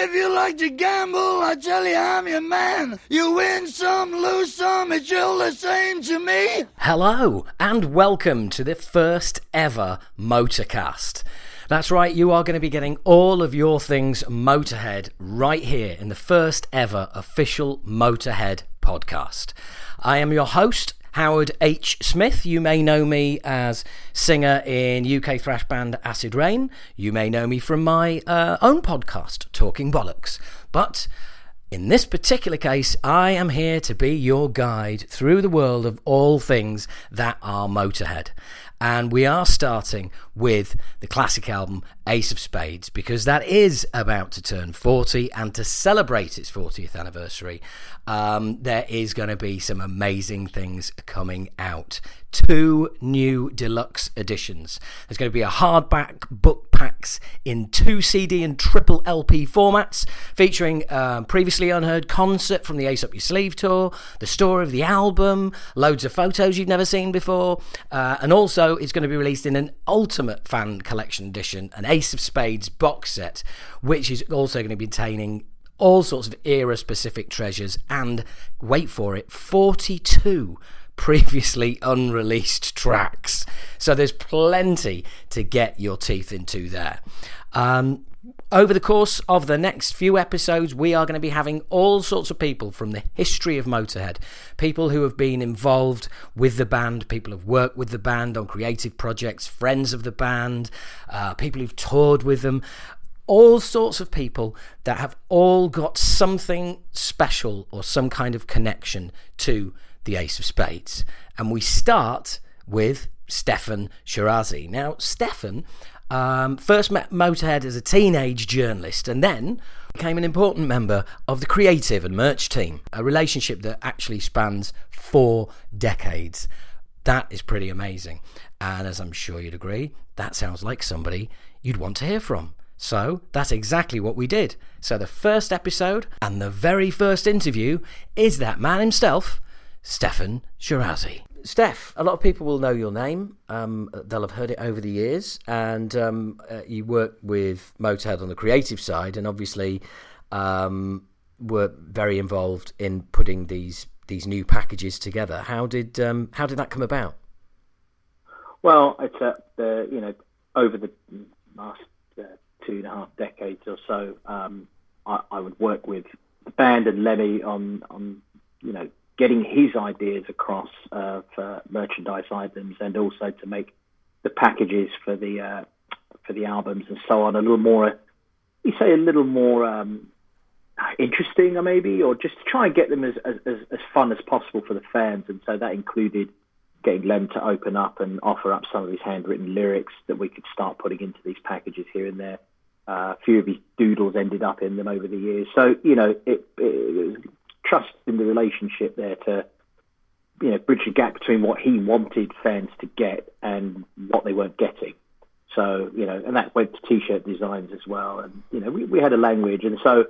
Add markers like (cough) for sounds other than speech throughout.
If you like to gamble, I tell you I'm your man. You win some, lose some, it's all the same to me. Hello, and welcome to the first ever Motorcast. That's right, you are going to be getting all of your things Motorhead right here in the first ever official Motorhead podcast. I am your host, Howard H. Smith. You may know me as singer in UK thrash band Acid Reign. You may know me from my uh, own podcast, Talking Bollocks. But in this particular case, I am here to be your guide through the world of all things that are Motorhead. And we are starting with the classic album Ace of Spades because that is about to turn 40. And to celebrate its 40th anniversary, um, there is going to be some amazing things coming out. Two new deluxe editions. There's going to be a hardback book packs in two CD and triple LP formats, featuring um, previously unheard concert from the Ace Up Your Sleeve tour, the story of the album, loads of photos you've never seen before, uh, and also it's going to be released in an ultimate fan collection edition, an Ace of Spades box set, which is also going to be containing all sorts of era specific treasures and wait for it 42 previously (laughs) unreleased tracks. So there's plenty to get your teeth into there. Um, over the course of the next few episodes, we are going to be having all sorts of people from the history of Motorhead. People who have been involved with the band, people who've worked with the band on creative projects, friends of the band, uh, people who've toured with them. All sorts of people that have all got something special or some kind of connection to the Ace of Spades. And we start with Steffan Chirazi. Now, Steffan um, first met Motorhead as a teenage journalist and then became an important member of the creative and merch team, a relationship that actually spans four decades. That is pretty amazing. And as I'm sure you'd agree, that sounds like somebody you'd want to hear from. So that's exactly what we did. So the first episode and the very first interview is that man himself, Steffan Chirazi. Steph, a lot of people will know your name. Um, they'll have heard it over the years, and um, uh, you work with Motorhead on the creative side, and obviously um, were very involved in putting these these new packages together. How did um, how did that come about? Well, it's uh, the you know over the last uh, two and a half decades or so, um, I, I, would work with the band and Lemmy on, on you know, getting his ideas across uh, for merchandise items and also to make the packages for the uh, for the albums and so on a little more, you say a little more um, interesting, or maybe, or just to try and get them as, as as fun as possible for the fans. And so that included getting Lem to open up and offer up some of his handwritten lyrics that we could start putting into these packages here and there. Uh, a few of his doodles ended up in them over the years. So, you know, it, it trust in the relationship there to, you know, bridge the gap between what he wanted fans to get and what they weren't getting. So, you know, and that went to t-shirt designs as well. And, you know, we, we had a language. And so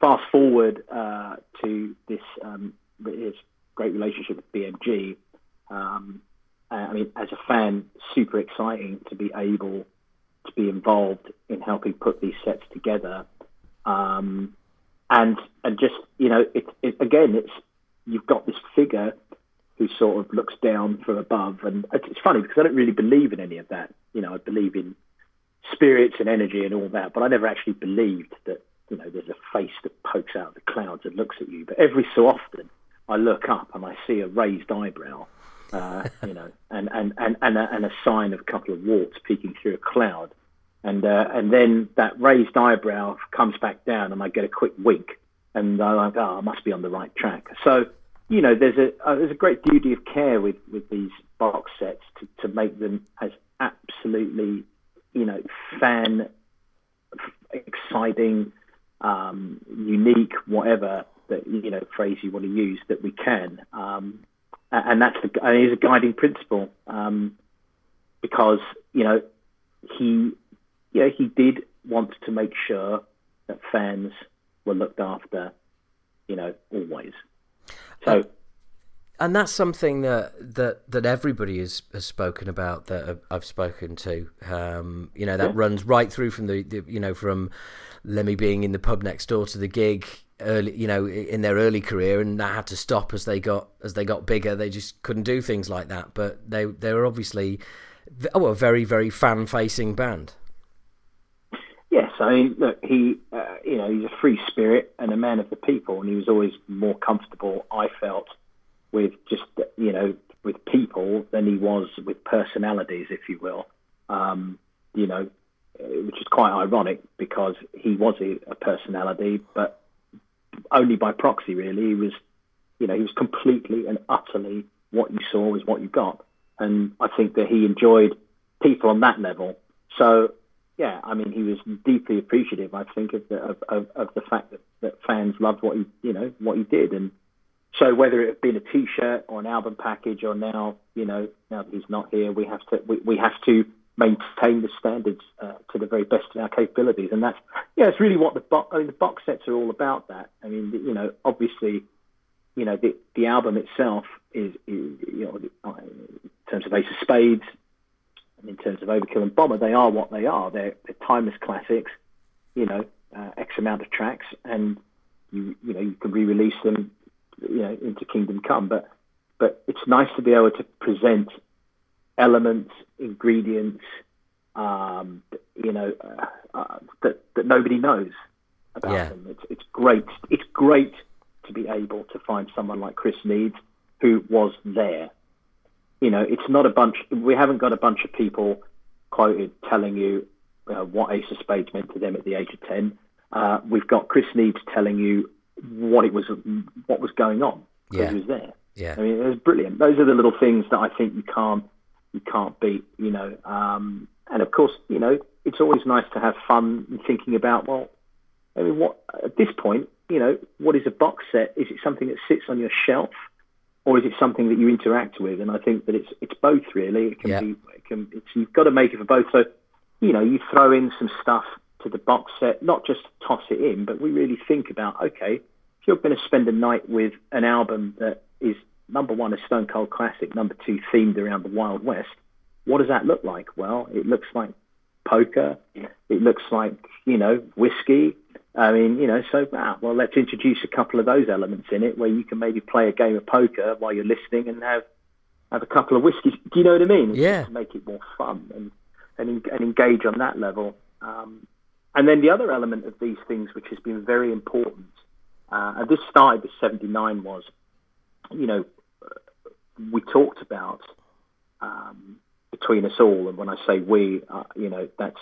fast forward uh, to this, um, his great relationship with BMG. Um, I mean, as a fan, super exciting to be able to be involved in helping put these sets together. Um, and and just you know, it, it, again, it's you've got this figure who sort of looks down from above, and it's funny because I don't really believe in any of that. You know, I believe in spirits and energy and all that, but I never actually believed that you know there's a face that pokes out of the clouds and looks at you. But every so often, I look up and I see a raised eyebrow. Uh, you know, and and and and a, and a sign of a couple of warts peeking through a cloud, and uh, and then that raised eyebrow comes back down, and I get a quick wink, and I'm like, oh, I must be on the right track. So, you know, there's a uh, there's a great duty of care with with these box sets to to make them as absolutely, you know, fan exciting, um, unique, whatever that you know phrase you want to use that we can. Um, and that's the and is a guiding principle um, because you know he yeah, he did want to make sure that fans were looked after, you know, always. So. and that's something that that that everybody has, has spoken about that I've spoken to. Um, you know, that yeah. runs right through from the, the, you know from Lemmy being in the pub next door to the gig early, you know, in their early career, and that had to stop as they got as they got bigger. They just couldn't do things like that. But they they were obviously oh, a very very fan facing band. Yes, I mean, look, he, uh, you know, he's a free spirit and a man of the people, and he was always more comfortable. I felt with just you know with people than he was with personalities, if you will. Um, you know, which is quite ironic because he was a, a personality, but only by proxy, really. He was, you know, he was completely and utterly what you saw was what you got, and I think that he enjoyed people on that level. So, yeah, I mean, he was deeply appreciative. I think of the of, of, of the fact that, that fans loved what he, you know, what he did, and so whether it had been a T-shirt or an album package, or now, you know, now that he's not here, we have to we, we have to maintain the standards uh, to the very best of our capabilities, and that's yeah, it's really what the box I mean, the box sets are all about. That I mean, you know, obviously, you know, the the album itself is, is you know, in terms of Ace of Spades, in terms of Overkill and Bomber, they are what they are. They're, they're timeless classics. You know, uh, X amount of tracks, and you you know you can re-release them you know, into Kingdom Come. But but it's nice to be able to present elements, ingredients, um, you know, uh, uh, that that nobody knows about yeah. them. It's it's great. It's great to be able to find someone like Chris Needs who was there. You know, it's not a bunch. We haven't got a bunch of people quoted telling you uh, what Ace of Spades meant to them at the age of ten. Uh, we've got Chris Needs telling you what it was, what was going on because yeah. he was there. Yeah, I mean, it was brilliant. Those are the little things that I think you can't you can't beat. You know, um, and of course, you know, it's always nice to have fun thinking about well, I mean, what at this point, you know, what is a box set? Is it something that sits on your shelf? Or is it something that you interact with? And I think that it's it's both really. It can yeah. be it can it's you've got to make it for both. So, you know, you throw in some stuff to the box set, not just toss it in, but we really think about okay, if you're going to spend a night with an album that is number one, a Stone Cold classic, number two, themed around the Wild West, what does that look like? Well, it looks like poker. It looks like you know whiskey. I mean, you know, so ah, well, let's introduce a couple of those elements in it, where you can maybe play a game of poker while you're listening and have have a couple of whiskeys. Do you know what I mean? Yeah. To make it more fun and and, and engage on that level. Um, and then the other element of these things, which has been very important, uh, and this started with 79, was, you know, we talked about um, between us all, and when I say we, uh, you know, that's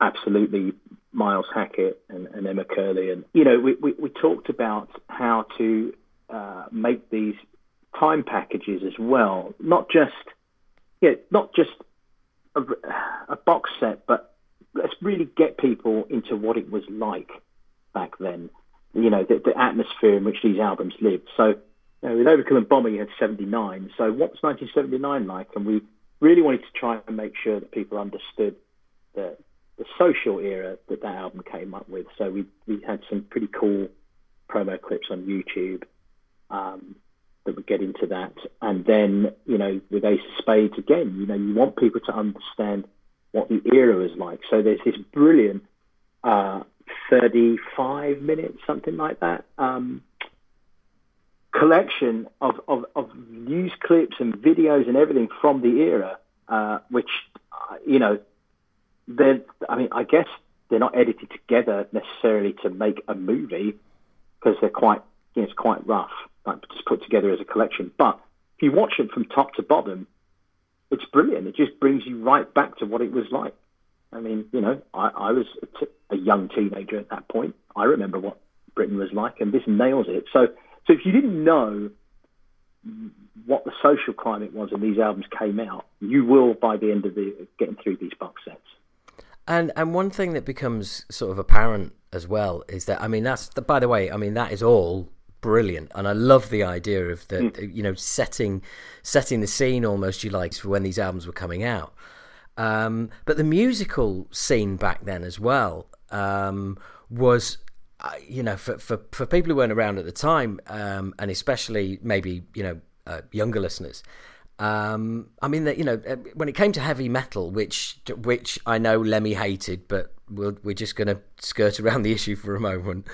absolutely Miles Hackett and, and Emma Curley, and you know, we, we, we talked about how to uh, make these time packages as well, not just, yeah, not just a, a box set, but let's really get people into what it was like back then. You know, the, the atmosphere in which these albums lived. So, you know, with Overkill and Bomber, you had 79. So, what was 1979 like? And we really wanted to try and make sure that people understood the, the social era that that album came up with. So, we, we had some pretty cool promo clips on YouTube um, that would get into that. And then, you know, with Ace of Spades, again, you know, you want people to understand what the era was like. So there's this brilliant uh, 35 minutes, something like that, um, collection of, of, of, news clips and videos and everything from the era, uh, which, uh, you know, they're, I mean, I guess they're not edited together necessarily to make a movie because they're quite, you know, it's quite rough, like just put together as a collection. But if you watch it from top to bottom, it's brilliant. It just brings you right back to what it was like. I mean, you know, I, I was a, t- a young teenager at that point. I remember what Britain was like, and this nails it. So, so if you didn't know what the social climate was when these albums came out, you will by the end of the getting through these box sets. And and one thing that becomes sort of apparent as well is that I mean that's by the way I mean that is all brilliant, and I love the idea of the mm. you know setting setting the scene almost you like for when these albums were coming out. Um, but the musical scene back then as well um, was. Uh, you know, for, for, for people who weren't around at the time, um, and especially maybe you know uh, younger listeners. Um, I mean, you know, uh, when it came to heavy metal, which which I know Lemmy hated, but we we are just going to skirt around the issue for a moment.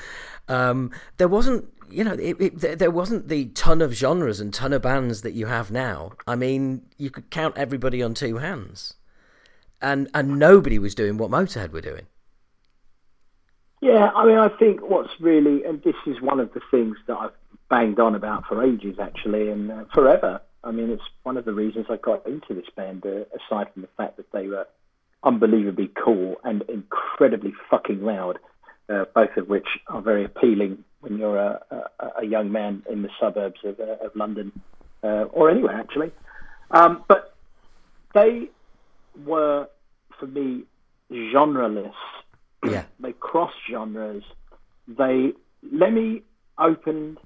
Um, there wasn't, you know, it, it, there wasn't the ton of genres and ton of bands that you have now. I mean, you could count everybody on two hands, and and nobody was doing what Motorhead were doing. Yeah, I mean, I think what's really, and this is one of the things that I've banged on about for ages, actually, and uh, forever. I mean, it's one of the reasons I got into this band, uh, aside from the fact that they were unbelievably cool and incredibly fucking loud, uh, both of which are very appealing when you're a, a, a young man in the suburbs of, uh, of London uh, or anywhere, actually. Um, but they were, for me, genreless yeah. They cross genres. They Lemmy opened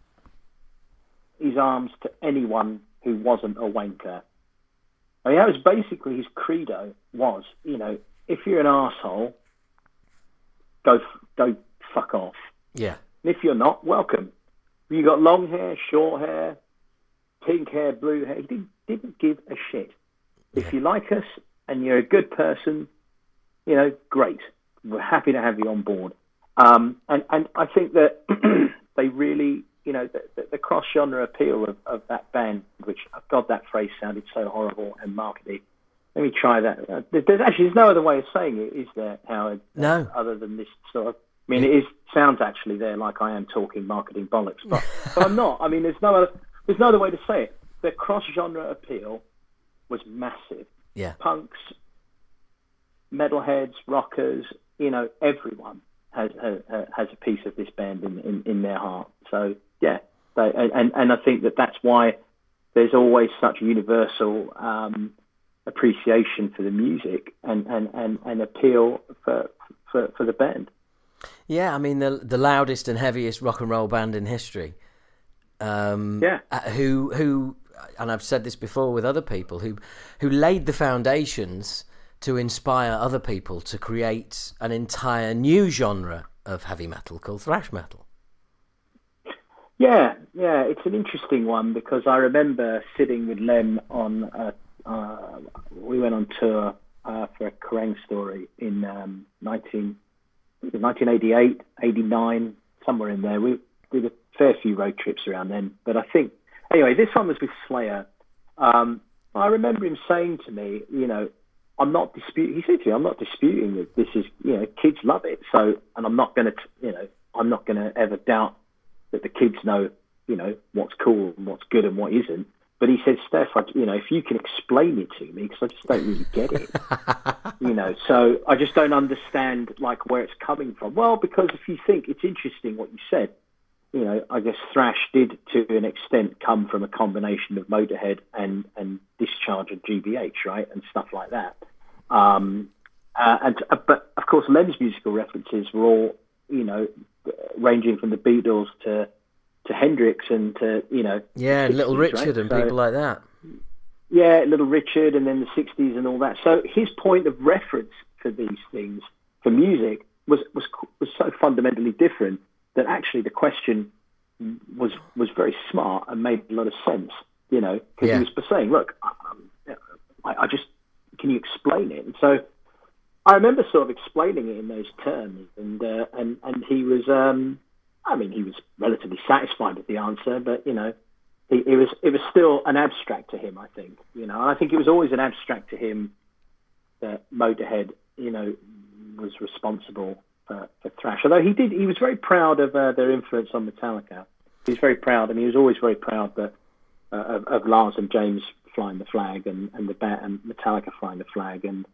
his arms to anyone who wasn't a wanker. I mean, that was basically his credo. Was you know, if you're an asshole, go go fuck off. Yeah. And if you're not, welcome. You got long hair, short hair, pink hair, blue hair. He didn't, didn't give a shit. If you like us and you're a good person, you know, great we're happy to have you on board. Um, and, and I think that (clears throat) they really, you know, the, the, the cross genre appeal of, of that band, which, God, that phrase sounded so horrible and markety. Let me try that. Uh, there's actually there's no other way of saying it, is there, Howard? No. Other than this sort of. I mean, it is sounds actually there like I am talking marketing bollocks, but, but I'm not. I mean, there's no other there's no other way to say it. The cross genre appeal was massive. Yeah. Punks, metalheads, rockers, you know, everyone has has, has a piece of this band in, in, in their heart. So yeah, they, and and I think that that's why there's always such universal um, appreciation for the music and, and, and, and appeal for, for for the band. Yeah, I mean the the loudest and heaviest rock and roll band in history. Um, yeah. Uh, who who and I've said this before with other people who who laid the foundations to inspire other people to create an entire new genre of heavy metal called thrash metal. Yeah, yeah, it's an interesting one because I remember sitting with Lem on. A, uh, we went on tour uh, for a Kerrang story in um, 19, 1988, 89, somewhere in there. We did a fair few road trips around then, but I think anyway, this one was with Slayer. Um, I remember him saying to me, you know, I'm not disputing. He said to me, "I'm not disputing that this is, you know, kids love it. So, and I'm not going to, you know, I'm not going to ever doubt that the kids know, you know, what's cool and what's good and what isn't." But he said, "Steph, I, you know, if you can explain it to me, because I just don't really get it, (laughs) you know, so I just don't understand like where it's coming from." Well, because if you think it's interesting what you said, you know, I guess thrash did to an extent come from a combination of Motorhead and and Discharge and GBH, right, and stuff like that. Um, uh, and uh, but of course, Lem's musical references were all you know ranging from the Beatles to to Hendrix and to you know yeah, 60s, Little Richard right? and So- people like that. yeah, Little Richard, and then the '60s and all that. So his point of reference for these things for music was was was so fundamentally different that actually the question was was very smart and made a lot of sense. You know, because Yeah. he was saying, "Look, I, I just can you explain it?" And so I remember sort of explaining it in those terms, and uh, and and he was, um, I mean, he was relatively satisfied with the answer, but you know, it, it was it was still an abstract to him. I think, you know, I think it was always an abstract to him that Motorhead, you know, was responsible for, for thrash. Although he did, he was very proud of uh, their influence on Metallica. He was very proud. I mean, he was always very proud that uh, of, of Lars and James flying the flag and and the and Metallica flying the flag, and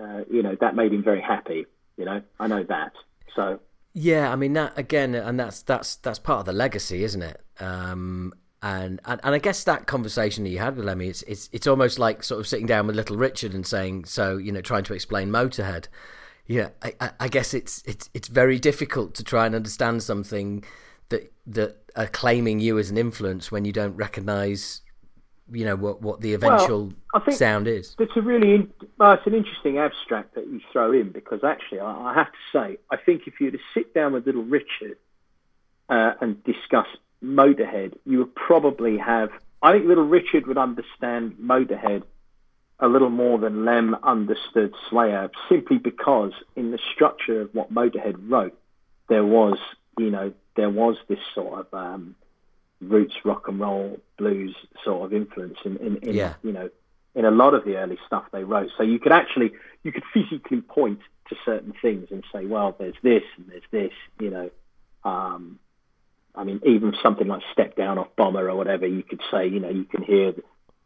uh, you know that made him very happy. You know, I know that. So Yeah, I mean that again, and that's that's that's part of the legacy, isn't it? Um, and, and and I guess that conversation that you had with Lemmy, it's it's it's almost like sort of sitting down with Little Richard and saying, so you know, trying to explain Motorhead. Yeah, I, I, I guess it's it's it's very difficult to try and understand something that that are claiming you as an influence when you don't recognise, you know, what what the eventual think- sound is. It's a really, in- well, it's an interesting abstract that you throw in because actually, I, I have to say, I think if you were to sit down with Little Richard uh, and discuss Motorhead, you would probably have I think Little Richard would understand Motorhead a little more than Lem understood Slayer, simply because in the structure of what Motorhead wrote, there was, you know, there was this sort of um, roots rock and roll blues sort of influence in, in, in Yeah. you know, in a lot of the early stuff they wrote. So you could actually, you could physically point to certain things and say, well, there's this and there's this, you know. Um, I mean, even something like Step Down off Bomber or whatever, you could say, you know, you can hear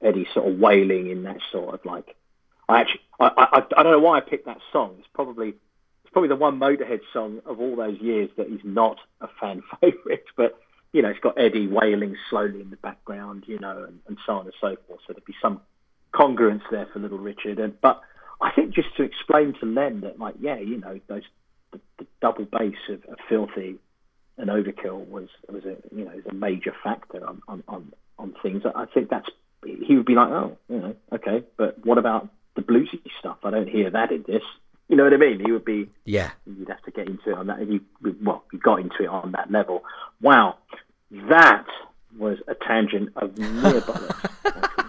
Eddie sort of wailing in that sort of like. I actually, I, I, I don't know why I picked that song. It's probably, it's probably the one Motorhead song of all those years that is not a fan (laughs) favorite. But you know, it's got Eddie wailing slowly in the background, you know, and, and so on and so forth. So there'd be some congruence there for Little Richard. And but I think just to explain to Lem that, like, yeah, you know, those the, the double bass of, of Filthy and Overkill was was a you know a major factor on on on, on things. I think that's he would be like, oh, you know, okay, but what about the bluesy stuff? I don't hear that in this. You know what I mean? He would be Yeah. you'd have to get into it on that. You, well, you got into it on that level. Wow, that was a tangent of near bollocks. (laughs)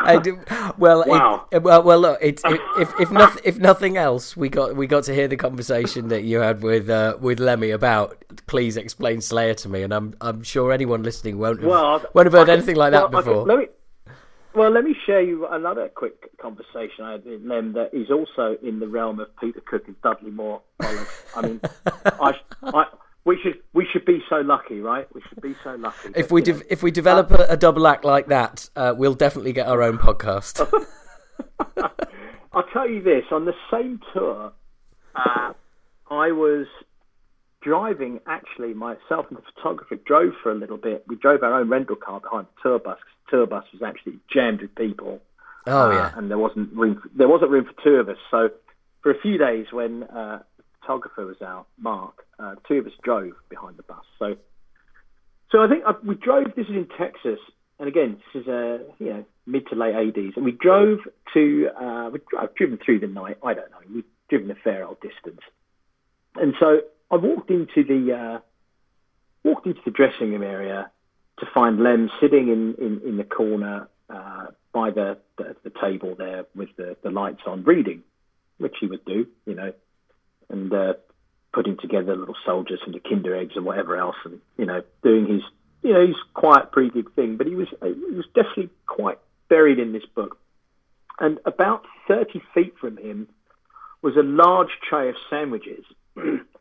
I do, well, it- Wow. well, well. Look, it's if if if, noth- if nothing else, we got we got to hear the conversation that you had with uh, with Lemmy about. Please explain Slayer to me, and I'm I'm sure anyone listening won't have, Well, won't have heard I anything like well, that before. let me, well, let me share you another quick conversation I had with Lem that is also in the realm of Peter Cook and Dudley Moore. I mean, (laughs) I, I, we should we should be so lucky, right? We should be so lucky. if we de- if we develop a, a double act like that, uh, we'll definitely get our own podcast. (laughs) I'll tell you this: on the same tour, uh, I was driving. Actually, myself and the photographer drove for a little bit. We drove our own rental car behind the tour bus. 'cause the tour bus was actually jammed with people. Oh uh, yeah, and there wasn't room. For, there wasn't room for two of us. So for a few days, when uh, the photographer was out, Mark, uh, two of us drove behind the bus. So, so I think uh, we drove. This is in Texas, and again, this is uh, you know mid to late eighties, and we drove to. Uh, we I've driven through the night. I don't know. We've driven a fair old distance, and so I walked into the uh, walked into the dressing room area to find Lem sitting in, in, in the corner uh, by the, the, the table there with the, the lights on, reading, which he would do, you know, and uh, putting together little soldiers and the Kinder eggs and whatever else, and you know, doing his you know his quiet, pretty good thing. But he was he was definitely quite buried in this book, and about thirty feet from him was a large tray of sandwiches, (clears throat)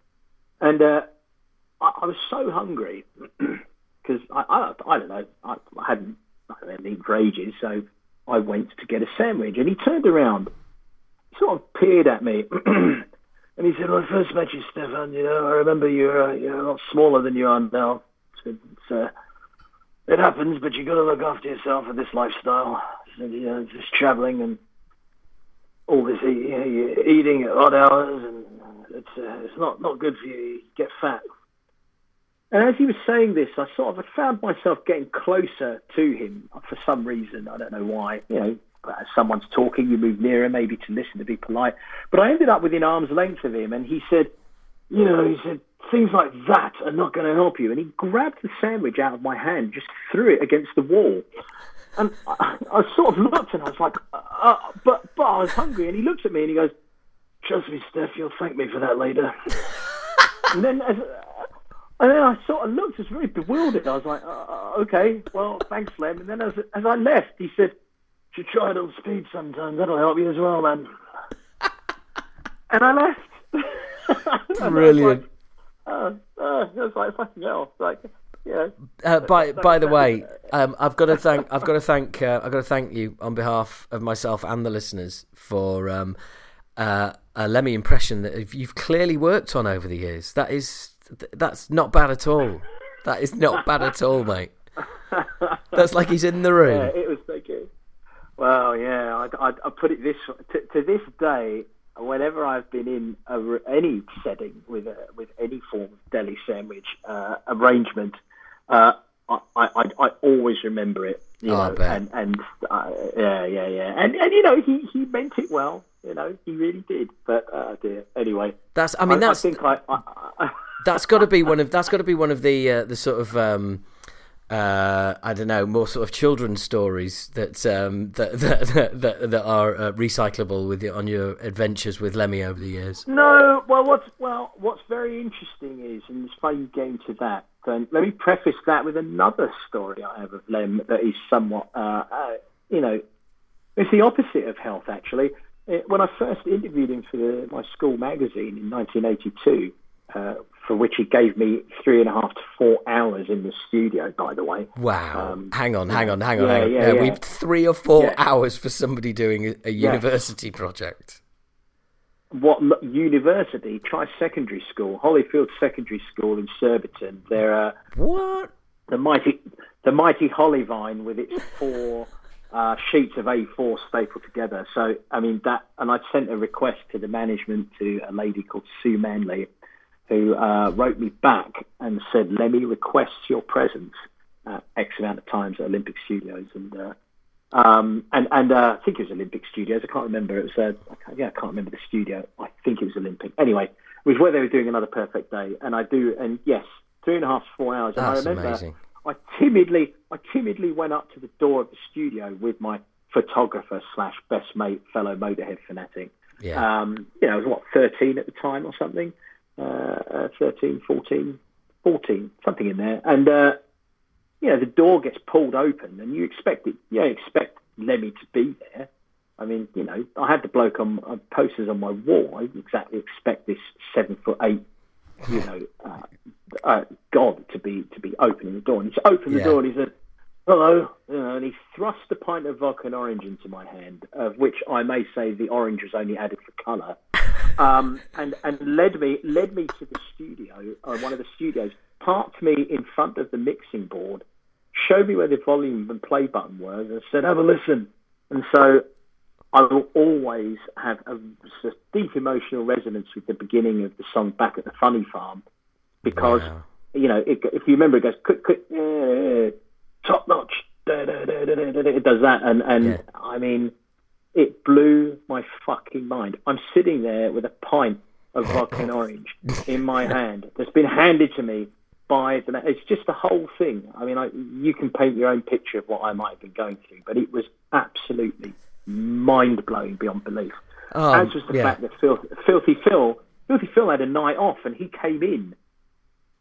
and uh, I, I was so hungry (clears throat) because I, I I don't know I, I hadn't I eaten for ages, so I went to get a sandwich, and he turned around, sort of peered at me, (clears throat) and he said, "When I first met you, Steffan, you know, I remember you're uh, you're a lot smaller than you are now. It's, uh, it happens, but you've got to look after yourself with this lifestyle. So, you know, just traveling and all this, you you're eating at odd hours, and it's uh, it's not not good for you. You get fat." And as he was saying this, I sort of found myself getting closer to him for some reason. I don't know why. You know, as someone's talking, you move nearer, maybe to listen, to be polite. But I ended up within arm's length of him, and he said, you know, he said, things like that are not going to help you. And he grabbed the sandwich out of my hand, just threw it against the wall. And I, I sort of looked and I was like, uh, but, but I was hungry. And he looks at me and he goes, trust me, Steph, you'll thank me for that later. (laughs) and then as, and then I sort of looked, just very bewildered. I was like, uh, okay, well, thanks, Lem. And then as, as I left, he said, you should try it on speed sometimes. That'll help you as well, man. (laughs) and I left. (laughs) I was brilliant. Like, uh, uh, I was like, fucking hell. Like, yeah. Uh, by by the way, um, I've got to thank I've got to thank uh, I've got to thank you on behalf of myself and the listeners for um, uh, a Lemmy impression that you've clearly worked on over the years. That is that's not bad at all. That is not bad at all, mate. That's like he's in the Yeah, room. it was so good. Well, yeah, I, I, I put it this to, to this day. Whenever I've been in a, any setting with a, with any form of deli sandwich uh, arrangement, uh, I, I, I always remember it. You Oh, I know, bet. and and uh, yeah, yeah, yeah, and and you know he, he meant it well. You know he really did. But uh, dear, anyway, That's I mean that's I think I, I, I (laughs) that's got to be one of that's got to be one of the uh, the sort of um, uh, I don't know, more sort of children's stories that um, that, (laughs) that, that that are uh, recyclable with on your adventures with Lemmy over the years? No, well, what's well, what's very interesting is, and it's funny you get into that. Then let me preface that with another story I have of Lem that is somewhat, uh, uh, you know, it's the opposite of health actually. It, when I first interviewed him for the, my school magazine in 1982. Uh, for which he gave me three and a half to four hours in the studio. By the way, wow! Um, hang on, hang on, hang on, yeah, hang on. Yeah, yeah. We've three or four hours for somebody doing a, a university project. What university? Try secondary school, Hollyfield Secondary School in Surbiton. There are what the mighty, the mighty Hollyvine with its (laughs) four. Uh, sheets of A4 stapled together. So, I mean, that, and I sent a request to the management to a lady called Sue Manley, who uh, wrote me back and said, "Lemmy requests your presence at X amount of times at Olympic Studios." And uh, um, and and uh, I think it was Olympic Studios. I can't remember. It was uh, I yeah, I can't remember the studio. I think it was Olympic. Anyway, it was where they were doing another perfect day. And I do. And yes, three and a half, four hours. And That's I remember amazing. I timidly, I timidly went up to the door of the studio with my photographer slash best mate, fellow Motorhead fanatic. Yeah. Um, you know, I was what 13 at the time or something uh, 13, 14, 14, something in there. And, uh, you know, the door gets pulled open and you expect it, you expect Lemmy to be there. I mean, you know, I had the bloke on uh, posters on my wall. I exactly expect this seven foot eight, you know, (laughs) uh, uh, God to be to be opening the door. And he's opened the Yeah. door and he said, "Hello," you know, and he thrust a pint of vodka and orange into my hand, of which I may say the orange was only added for colour um, and and led me led me to the studio, uh, one of the studios, parked me in front of the mixing board, showed me where the volume and play button was, and said, "Have a listen." And so, I will always have a, of deep emotional resonance with the beginning of the song "Back at the Funny Farm," because Wow. you know, it, if you remember, it goes quick, quick, eh, top notch. Da, da, da, it does that, and and Yeah. I mean, it blew my fucking mind. I'm sitting there with a pint of (laughs) vodka and orange in my hand that's been handed to me by the. It's just the whole thing. I mean, I, you can paint your own picture of what I might have been going through, but it was absolutely mind blowing beyond belief. Oh, As was the yeah. fact that Filth, Filthy Phil, Filthy Phil had a night off and he came in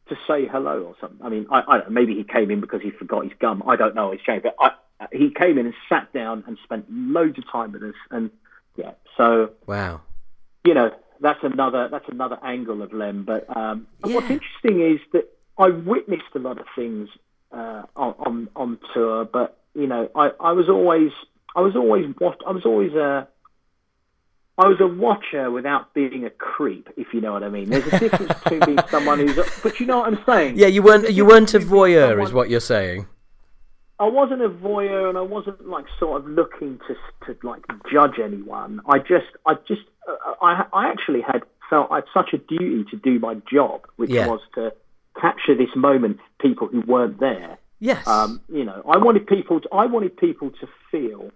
to say hello or something. I mean, I, I don't maybe he came in because he forgot his gum. I don't know his change, but I, he came in and sat down and spent loads of time with us. And yeah, so Wow. you know that's another that's another angle of Lem. But um, and what's interesting is that I witnessed a lot of things uh, on, on on tour, but you know I, I was always I was always I was always a I was a watcher without being a creep, if you know what I mean. There's a difference between being (laughs) someone who's, a, but you know what I'm saying. Yeah, you weren't a you weren't a voyeur, someone- is what you're saying. I wasn't a voyeur, and I wasn't like sort of looking to to like judge anyone. I just, I just, uh, I, I actually had felt I had such a duty to do my job, which Yeah. was to capture this moment, for people who weren't there. Yes. Um, you know, I wanted people, to, I wanted people to feel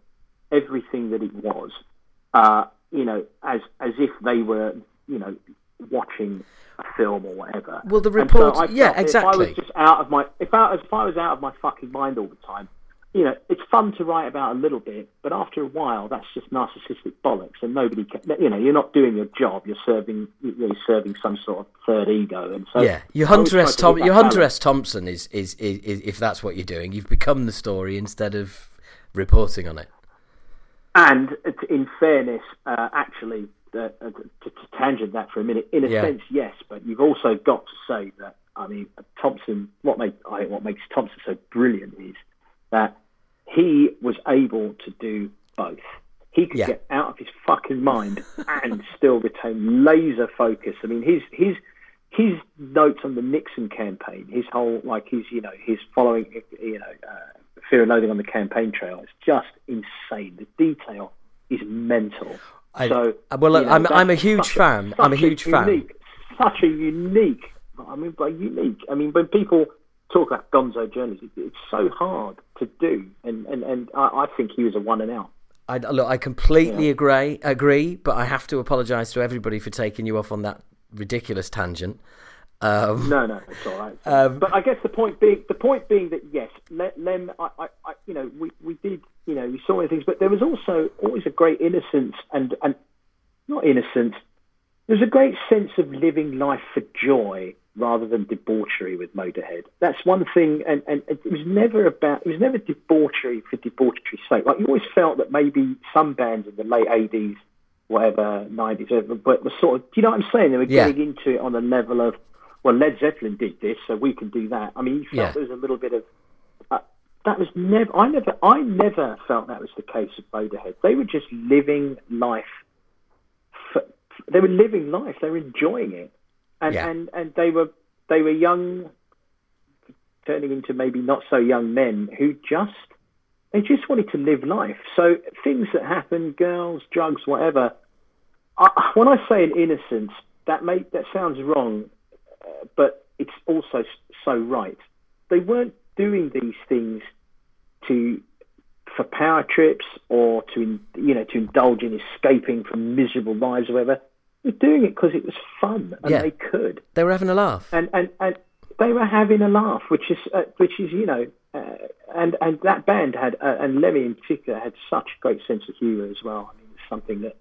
everything that it was. Uh, you know, as as if they were, you know, watching a film or whatever. Well, the And so yeah, exactly. If I was just out of my, if I, as if I was out of my fucking mind all the time, you know, it's fun to write about a little bit, but after a while, that's just narcissistic bollocks, and nobody, can, you know, you're not doing your job. You're serving, you're serving some sort of third ego, and so yeah, your Hunter S. Tom- your Hunter balance. S. Thompson is, is, is, is if that's what you're doing, you've become the story instead of reporting on it. And uh, in fairness, uh, actually, uh, uh, to, to tangent that for a minute, in a Yeah. sense, yes, but you've also got to say that I mean, Thompson. What make I, what makes Thompson so brilliant is that he was able to do both. He could Yeah. get out of his fucking mind and (laughs) still retain laser focus. I mean, his his his notes on the Nixon campaign, his whole like his you know his following you know uh, fear and loathing on the campaign trail is just insane. The detail is mental. I- so uh, well, you know, I'm- I'm a huge fan. I'm a huge fan. unique, Such a unique. I mean, by unique, I mean when people talk about Gonzo journalism, it's so hard to do, and and and I, I think he was a one and out. I, look, I completely agree, agree, but I have to apologise to everybody for taking you off on that ridiculous tangent. Um, no, no, it's all right. (laughs) Um, but I guess the point being, the point being that yes, Lem, I, I, I, you know, we, we did, you know, we saw many things, but there was also always a great innocence and and not innocence. There was a great sense of living life for joy rather than debauchery with Motorhead. That's one thing, and, and it was never about, it was never debauchery for debauchery's sake. Like you always felt that maybe some bands in the late 80s, whatever, 90s, but was sort of, do you know what I'm saying? They were Yeah. getting into it on a level of, well, Led Zeppelin did this, so we can do that. I mean, you felt Yeah. there was a little bit of, uh, that was never, I never, I never felt that was the case of Motorhead. They were just living life for, they were living life. They were enjoying it, and Yeah. and and they were they were young, turning into maybe not so young men who just they just wanted to live life. So things that happen, girls, drugs, whatever. I, when I say an innocence, that may that sounds wrong, uh, but it's also so right. They weren't doing these things to for power trips or to you know to indulge in escaping from miserable lives or whatever. Doing it because it was fun and Yeah. they could, They were having a laugh. and and and they were having a laugh, which is uh, which is you know, uh, and and that band had uh, and Lemmy in particular had such a great sense of humour as well. I mean, it's something that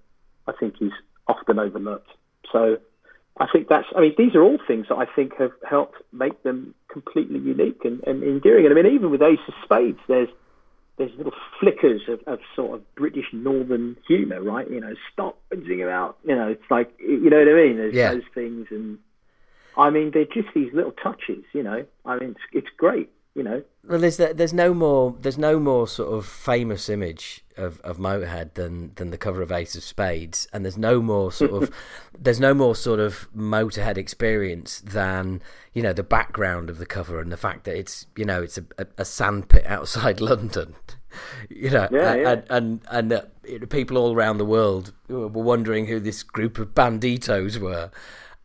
I think is often overlooked. So. I think that's. I mean, these are all things that I think have helped make them completely unique and, and endearing. And I mean, even with Ace of Spades, there's there's little flickers of, of sort of British northern humour, right? You know, stop and sing about. You know, it's like you know what I mean. There's Yeah. those things, and I mean, they're just these little touches. You know, I mean, it's, it's great. You know, Well, there's there's no more there's no more sort of famous image of, of Motorhead than than the cover of Ace of Spades, and there's no more sort of (laughs) there's no more sort of Motorhead experience than you know the background of the cover and the fact that it's you know it's a, a, a sandpit outside (laughs) London, you know, Yeah, and yeah. and and, and uh, people all around the world were wondering who this group of banditos were.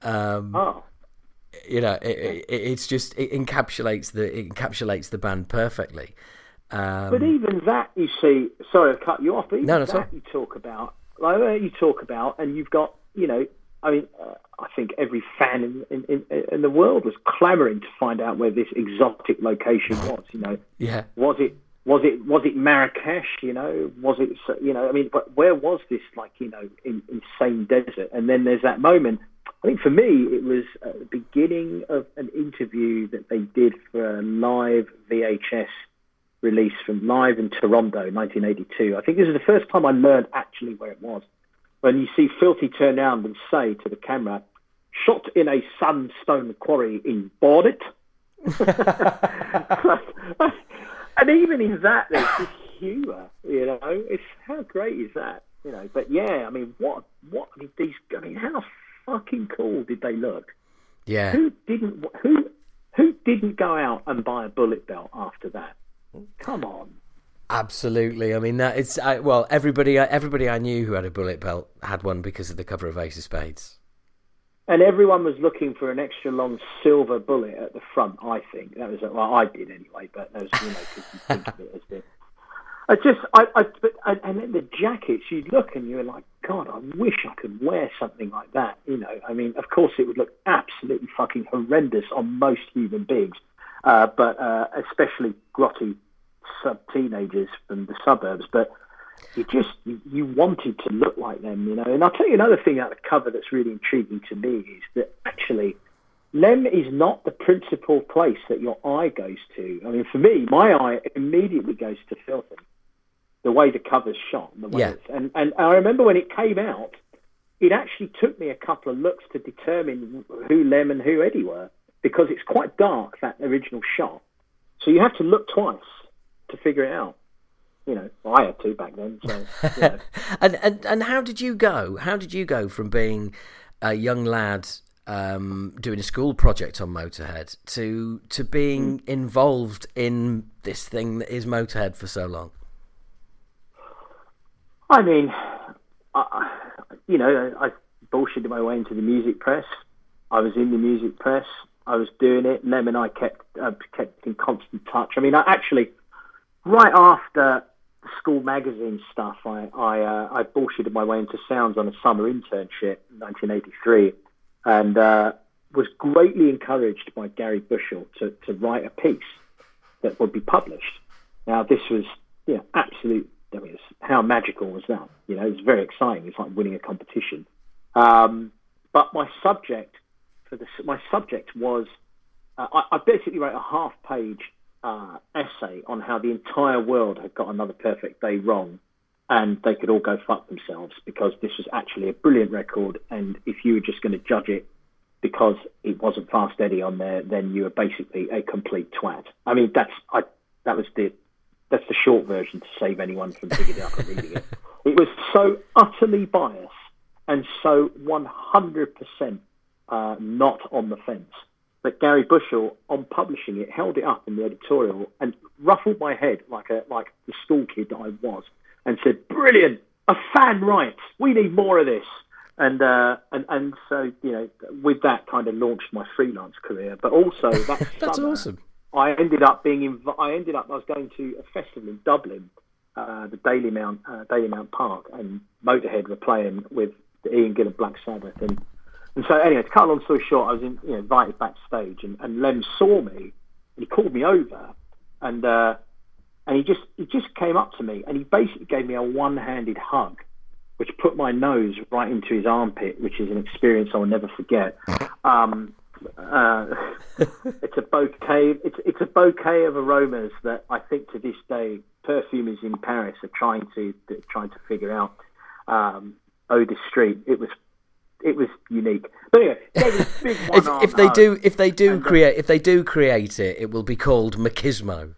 Um, oh, you know, it, it, it's just it encapsulates the it encapsulates the band perfectly. Um, but even that, you see. Sorry, I cut you off. But even No, that's that all. you talk about, like you talk about, and you've got, you know, I mean, uh, I think every fan in, in, in, in the world was clamouring to find out where this exotic location was. You know, yeah, was it was it was it Marrakesh? You know, was it you know? I mean, but where was this like you know in, insane desert? And then there's that moment. I think for me, it was at the beginning of an interview that they did for a live VHS release from live in Toronto, 1982. I think this is the first time I learned actually where it was. When you see Filthy turn around and say to the camera, "Shot in a sandstone quarry in Bordet." (laughs) (laughs) and even in that, there's this humour. You know, it's how great is that? You know, but yeah, I mean, what what these? I mean, how fucking cool did they look? yeah. Who didn't? Who who didn't go out and buy a bullet belt after that? Come on. Absolutely. I mean, that it's I, well, everybody, everybody I knew who had a bullet belt had one because of the cover of Ace of Spades. And everyone was looking for an extra long silver bullet at the front. I think that was well, I did anyway. But that was you know because you think of it as the. I just I, I but and, then the jackets you look and you're like God I wish I could wear something like that you know I mean of course it would look absolutely fucking horrendous on most human beings uh, but uh, especially grotty sub teenagers from the suburbs but you just you, wanted to look like them, you know. And I'll tell you another thing out of the cover that's really intriguing to me is that actually Lem is not the principal place that your eye goes to. I mean, for me, my eye immediately goes to Filthy, the way the cover's shot, and the way Yeah. it's, and and I remember when it came out, it actually took me a couple of looks to determine who Lem and who Eddie were because it's quite dark that original shot, so you have to look twice to figure it out. You know, well, I had to back then. So, you know. (laughs) and, and and how did you go? How did you go from being a young lad um, doing a school project on Motorhead to to being involved in this thing that is Motorhead for so long? I mean, I, you know, I bullshitted my way into the music press. I was in the music press. I was doing it. Lem and I kept uh, kept in constant touch. I mean, I actually, right after school magazine stuff, I I, uh, I bullshitted my way into Sounds on a summer internship in 1983, and uh, was greatly encouraged by Gary Bushell to, to write a piece that would be published. Now, this was know, absolute. I mean, how magical was that? You know, it was very exciting. It's like winning a competition. Um, but my subject for the my subject was uh, I, I, basically wrote a half-page uh, essay on how the entire world had got another perfect day wrong, and they could all go fuck themselves because this was actually a brilliant record. And if you were just going to judge it because it wasn't Fast Eddie on there, then you were basically a complete twat. I mean, that's I, that was the that's the short version to save anyone from digging it up and reading it. (laughs) It was so utterly biased and so 100% uh, not on the fence that Gary Bushell, on publishing it, held it up in the editorial and ruffled my head like a like the school kid that I was, and said, "Brilliant! A fan writes. We need more of this." And uh, and and so you know, with that kind of launched my freelance career. But also that (laughs) that's summer, awesome. I ended up being inv- I ended up I was going to a festival in Dublin, uh, the Dalymount uh, Dalymount Park, and Motorhead were playing with the Ian Gillan Black Sabbath, and and so anyway, to cut a long story short, I was in, you know, invited backstage, and, and Lem saw me, and he called me over, and uh, and he just he just came up to me, and he basically gave me a one-handed hug, which put my nose right into his armpit, which is an experience I will never forget. (laughs) Um, uh, (laughs) it's a bouquet. It's it's a bouquet of aromas that I think to this day perfumers in Paris are trying to trying to figure out. Um, oh, this street. It was it was unique. But anyway, (laughs) if, if they do if they do uh, create if they do create it, it will be called Machismo.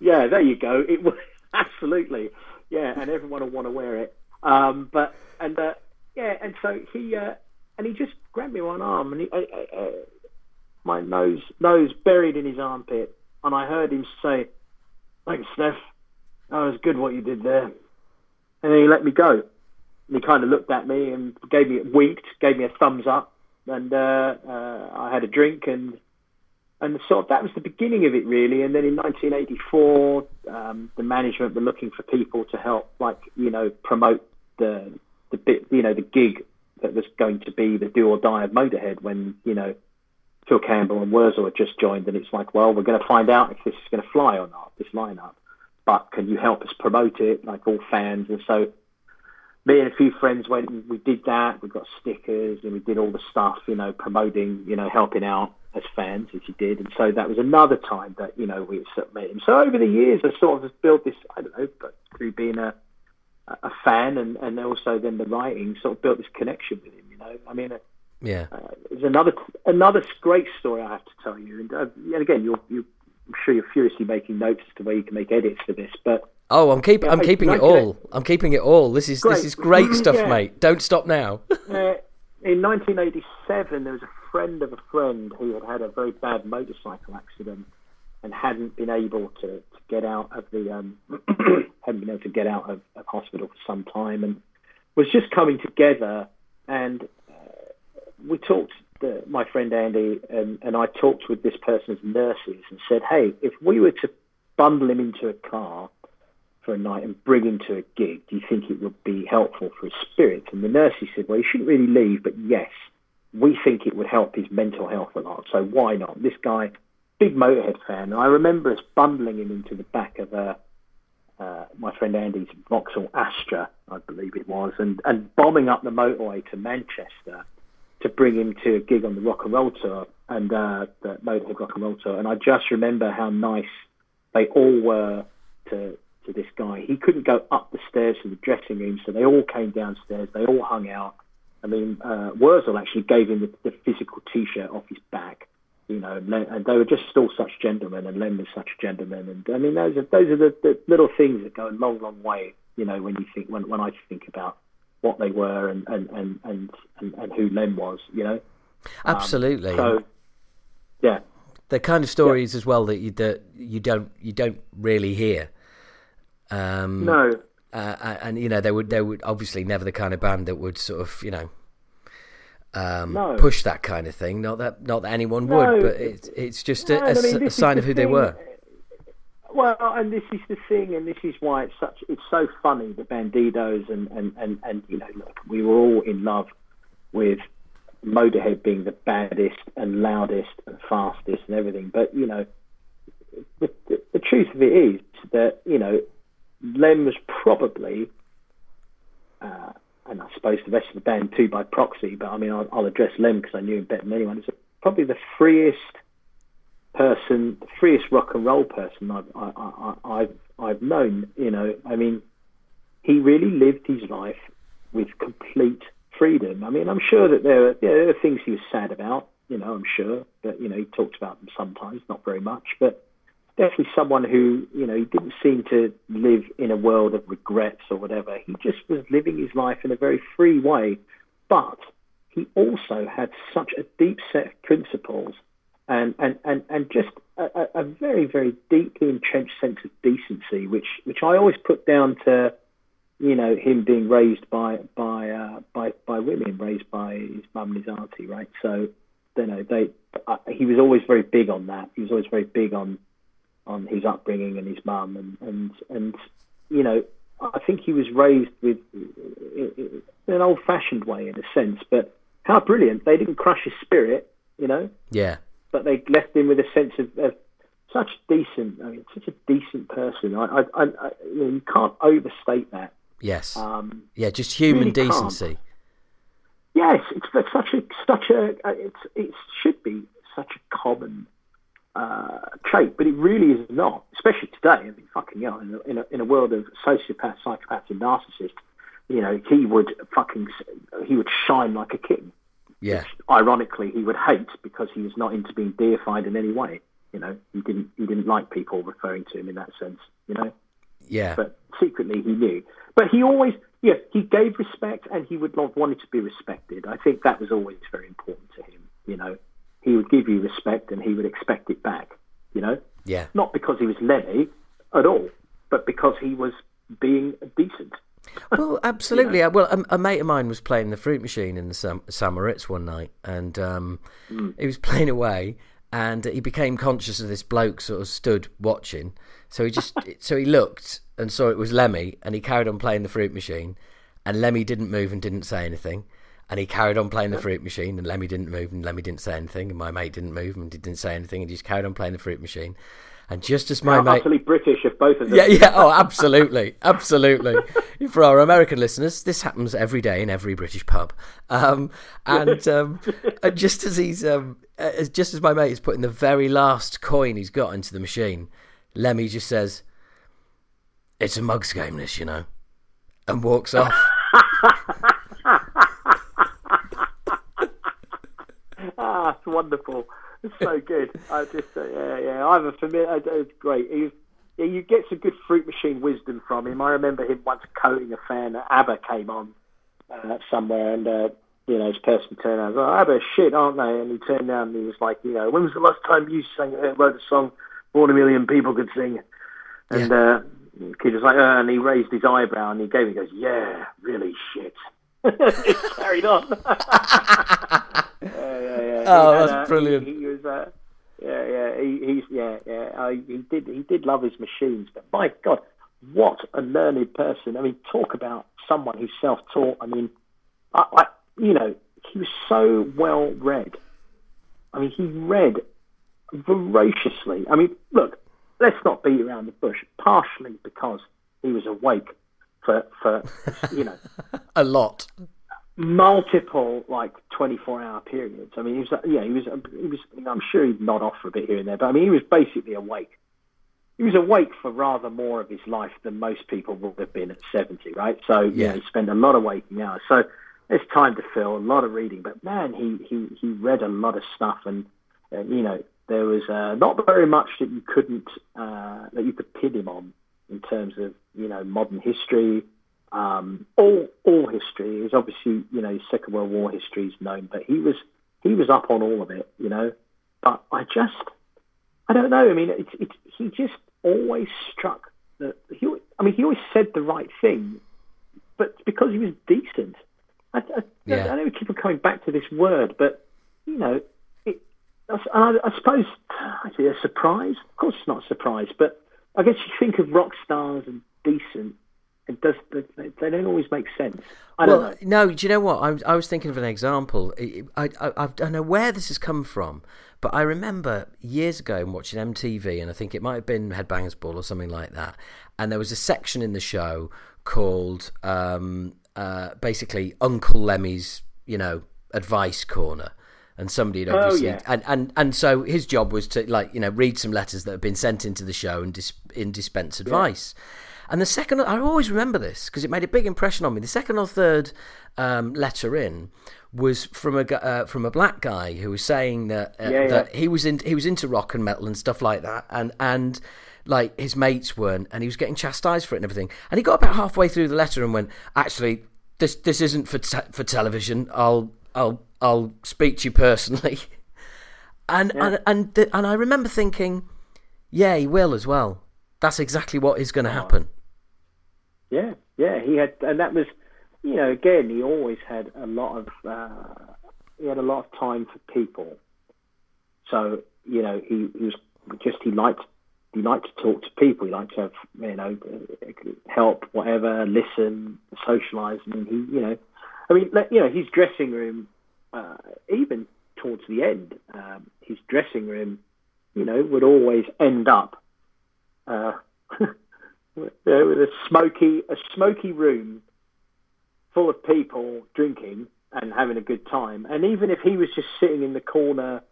Yeah, there you go. It was (laughs) absolutely yeah, and everyone will want to wear it. Um, but and uh, yeah, and so he uh, and he just grabbed me one arm, and he, uh, uh, my nose nose buried in his armpit, and I heard him say, "Thanks, Steph. That was good what you did there." And then he let me go. And he kind of looked at me and gave me a winked, gave me a thumbs up, and uh, uh, I had a drink and and so that was the beginning of it really. And then in 1984, um, the management were looking for people to help, like you know, promote the the bit, you know, the gig that was going to be the do or die of Motorhead when you know Phil Campbell and Wurzel had just joined, and it's like, well, we're going to find out if this is going to fly or not, this lineup. But can you help us promote it, like all fans? And so me and a few friends went and we did that. We got stickers and we did all the stuff, you know, promoting, you know, helping out as fans as you did. And so that was another time that you know we met him. So over the years, I sort of built this. I don't know, but through being a a fan and, and also then the writing sort of built this connection with him. You know, I mean, yeah, uh, it's another another great story I have to tell you. And, uh, and again, you're, you I'm sure you're furiously making notes as to where you can make edits for this, but. Oh, I'm keep yeah, I'm keeping it all. I'm keeping it all. This is great. this is great (laughs) stuff, yeah. mate. Don't stop now. (laughs) uh, in 1987, there was a friend of a friend who had had a very bad motorcycle accident and hadn't been able to, to get out of the um, (clears throat) hadn't been able to get out of, of, hospital for some time and was just coming together and uh, we talked the, my friend Andy and, and I talked with this person's nurses and said hey if we were to bundle him into a car for a night and bring him to a gig do you think it would be helpful for his spirit and the nurses said well he shouldn't really leave but yes we think it would help his mental health a lot. So why not? This guy, big Motorhead fan. I remember us bundling him into the back of a, uh, my friend Andy's Vauxhall Astra, I believe it was, and, and bombing up the motorway to Manchester to bring him to a gig on the Rock and Roll Tour and uh, the Motorhead Rock and Roll Tour. And I just remember how nice they all were to to this guy. He couldn't go up the stairs to the dressing room, so they all came downstairs. They all hung out I mean, uh, Wurzel actually gave him the, the physical T-shirt off his back, you know, and, they were just still such gentlemen, and Lem was such a gentleman, and I mean, those are those are the, the little things that go a long, long way, you know, when you think when when I think about what they were and and and and, and, and who Lem was, you know. Absolutely. Um, so, yeah, the kind of stories yeah. as well that you that you don't you don't really hear. Um, no, uh, and you know they would they would obviously never the kind of band that would sort of you know um, no. push that kind of thing. Not that not that anyone no, would, but it's it's just no, a, a, mean, a sign of who thing. they were. Well, and this is the thing, and this is why it's such it's so funny the Bandidos and and and, and you know look, we were all in love with Motorhead being the baddest and loudest and fastest and everything. But you know, the, the, the truth of it is that you know, Lem was probably, uh, and I suppose the rest of the band too by proxy. But I mean, I'll, I'll address Lem because I knew him better than anyone. He's probably the freest person, the freest rock and roll person I've I, I, I've I've known. You know, I mean, he really lived his life with complete freedom. I mean, I'm sure that there are, you know, there are things he was sad about. You know, I'm sure, but you know, he talked about them sometimes, not very much, but definitely someone who, you know, he didn't seem to live in a world of regrets or whatever. He just was living his life in a very free way, but he also had such a deep set of principles and and and, and just a, a very very deeply entrenched sense of decency, which which I always put down to you know him being raised by by uh, by by women, raised by his mum and his auntie, right? So you know they uh, he was always very big on that. He was always very big on on his upbringing and his mum and and and you know I think he was raised with in an old fashioned way in a sense, but how brilliant they didn't crush his spirit, you know. Yeah but they left him with a sense of, of such decent. I mean, such a decent person. I, I, I, I you, know, you, can't overstate that. Yes. Um, yeah, just human really decency. Can't. Yes, it's, it's, such a such a it's it should be such a common uh, trait, but it really is not. Especially today. I mean, fucking hell, in a, in a, in a world of sociopaths, psychopaths, and narcissists, you know, he would fucking he would shine like a king. Yeah. Which, ironically, he would hate because he was not into being deified in any way. You know, he didn't he didn't like people referring to him in that sense. You know. Yeah. But secretly, he knew. But he always, yeah, he gave respect, and he would not wanted to be respected. I think that was always very important to him. You know, he would give you respect, and he would expect it back. You know. Yeah. Not because he was Lemmy at all, but because he was being decent (laughs) well, absolutely. Well, a, a, mate of mine was playing the fruit machine in the St one night, and um, mm. he was (laughs) playing away, and he became conscious of this bloke sort of stood watching. So he just, (laughs) so he looked and saw it was Lemmy, and he carried on playing the fruit machine, and Lemmy didn't move and didn't say anything. And he carried on playing the fruit machine, and Lemmy didn't move, and Lemmy didn't say anything, and my mate didn't move and he didn't say anything, and he just carried on playing the fruit machine. And just as my How mate, utterly British of both of them. Yeah, yeah. Oh, absolutely, (laughs) absolutely. For our American listeners, this happens every day in every British pub. Um, and (laughs) um, just as he's, um, as just as my mate is putting the very last coin he's got into the machine, Lemmy just says, "It's a mugs game, this, you know," and walks off. ah, it's wonderful. It's so (laughs) good. I just, uh, yeah, yeah. I have a familiar. It's great. He's, yeah, you get some good fruit machine wisdom from him. I remember him once coating a fan. That ABBA came on uh, somewhere, and uh, you know, his person turned around. Oh, ABBA shit, aren't they? And he turned around and he was like, you know, when was the last time you sang, uh, wrote a song more than a million people could sing? And yeah. uh, the kid was like, uh, and he raised his eyebrow and he gave, he goes, yeah, really shit. (laughs) it carried on. (laughs) yeah, yeah, yeah. (laughs) Oh, that's uh, brilliant. He, he was, uh, yeah, yeah. He, he's, yeah, yeah. He did, he did love his machines, but my God, what a learned person! I mean, talk about someone who's self-taught. I mean, I, I you know, he was so well read. I mean, he read voraciously. I mean, look, let's not beat around the bush. Partially because he was awake for, for you know, (laughs) a lot, multiple like twenty four hour periods. I mean, he was yeah, he was he was. I'm sure he'd nod off for a bit here and there, but I mean, he was basically awake. He was awake for rather more of his life than most people would have been at 70, right? So, yeah, yeah he spent a lot of waking hours. So, there's time to fill, a lot of reading. But man, he, he, he read a lot of stuff, and, uh, you know, there was uh, not very much that you couldn't uh, that you could pin him on in terms of you know modern history. Um, all all history is obviously you know Second World War history is known, but he was he was up on all of it, you know. But I just I don't know. I mean, it's it's he just always struck that he. I mean, he always said the right thing, but because he was decent. I, I, yeah. I know we keep on coming back to this word, but you know, it, I, I suppose actually a surprise. Of course, it's not a surprise, but I guess you think of rock stars and decent, and does they, don't always make sense. I don't well, know. no, do you know what? I, I was thinking of an example. I, I, I don't know where this has come from, but I remember years ago watching MTV, and I think it might have been Headbangers Ball or something like that. And there was a section in the show called um, uh, basically Uncle Lemmy's, you know, advice corner. And somebody had Oh, obviously, yeah. and, and and so his job was to like you know read some letters that had been sent into the show and dis- in dispense advice. And the second, I always remember this because it made a big impression on me. The second or third um, letter in was from a uh, from a black guy who was saying that uh, Yeah, yeah. that he was in he was into rock and metal and stuff like that, and and like his mates weren't, and he was getting chastised for it and everything. And he got about halfway through the letter and went, "Actually, this this isn't for te- for television. I'll I'll I'll speak to you personally." (laughs) And and and th- and I remember thinking, yeah, he will as well. That's exactly what is going to happen. Yeah, yeah, he had, and that was, you know, again, he always had a lot of, uh, he had a lot of time for people. So, you know, he, he was just he liked he liked to talk to people. He liked to have, you know, help, whatever, listen, socialise. I mean, he, you know, I mean, you know, his dressing room, uh, even towards the end, um, his dressing room, you know, would always end up. Uh, (laughs) with a smoky a smoky room full of people drinking and having a good time. And even if he was just sitting in the corner,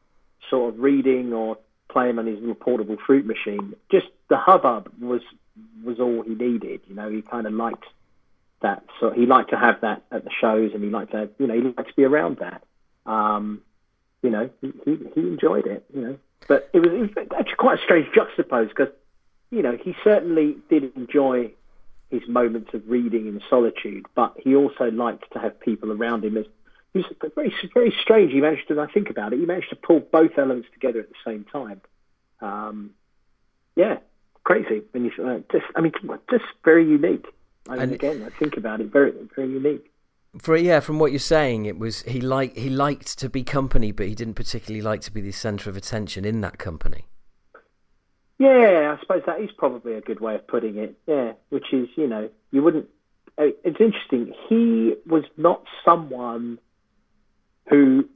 sort of reading or playing on his little portable fruit machine, just the hubbub was was all he needed. You know, he kind of liked that. So he liked to have that at the shows, and he liked to, you know, he liked to be around that. Um, you know, he, he, he enjoyed it. You know, but it was, it was actually quite a strange (laughs) juxtapose because you know, he certainly did enjoy his moments of reading in solitude, but he also liked to have people around him. It was very, very strange. He managed to, I think about it, he managed to pull both elements together at the same time. Um, yeah, crazy. When you, uh, just, I mean, just very unique. I And- again, I think about it, very, very unique. For yeah, from what you're saying, it was he like he liked to be company, but he didn't particularly like to be the centre of attention in that company. Yeah, I suppose that is probably a good way of putting it. Yeah, which is, you know, you wouldn't. uh, It's interesting. He was not someone who,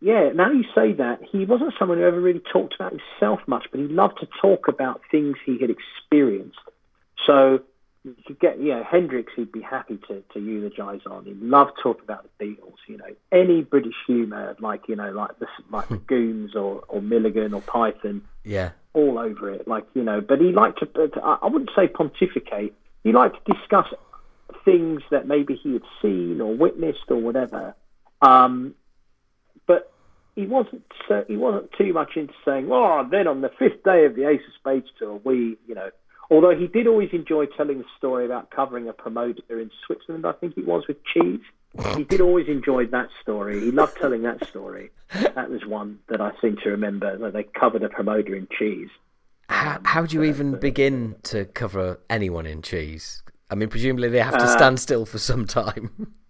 yeah, now you say that, he wasn't someone who ever really talked about himself much, but he loved to talk about things he had experienced. So you could get, you know, Hendrix, he'd be happy to, to eulogise on. He loved talking about the Beatles, you know, any British humour, like, you know, like the, like the (laughs) Goons or, or Milligan or Python Yeah, all over it, like you know. But he liked to, I wouldn't say pontificate. He liked to discuss things that maybe he had seen or witnessed or whatever. Um, but he wasn't. So, he wasn't too much into saying, "Oh, then on the fifth day of the Ace of Spades tour, we, you know." Although he did always enjoy telling the story about covering a promoter in Switzerland, I think it was with cheese. He did always enjoy that story. He loved telling that story. That was one that I seem to remember that they covered a promoter in cheese. how, Um, how do you even begin to cover anyone in cheese? I mean, presumably they have to Uh, stand still for some time. (laughs)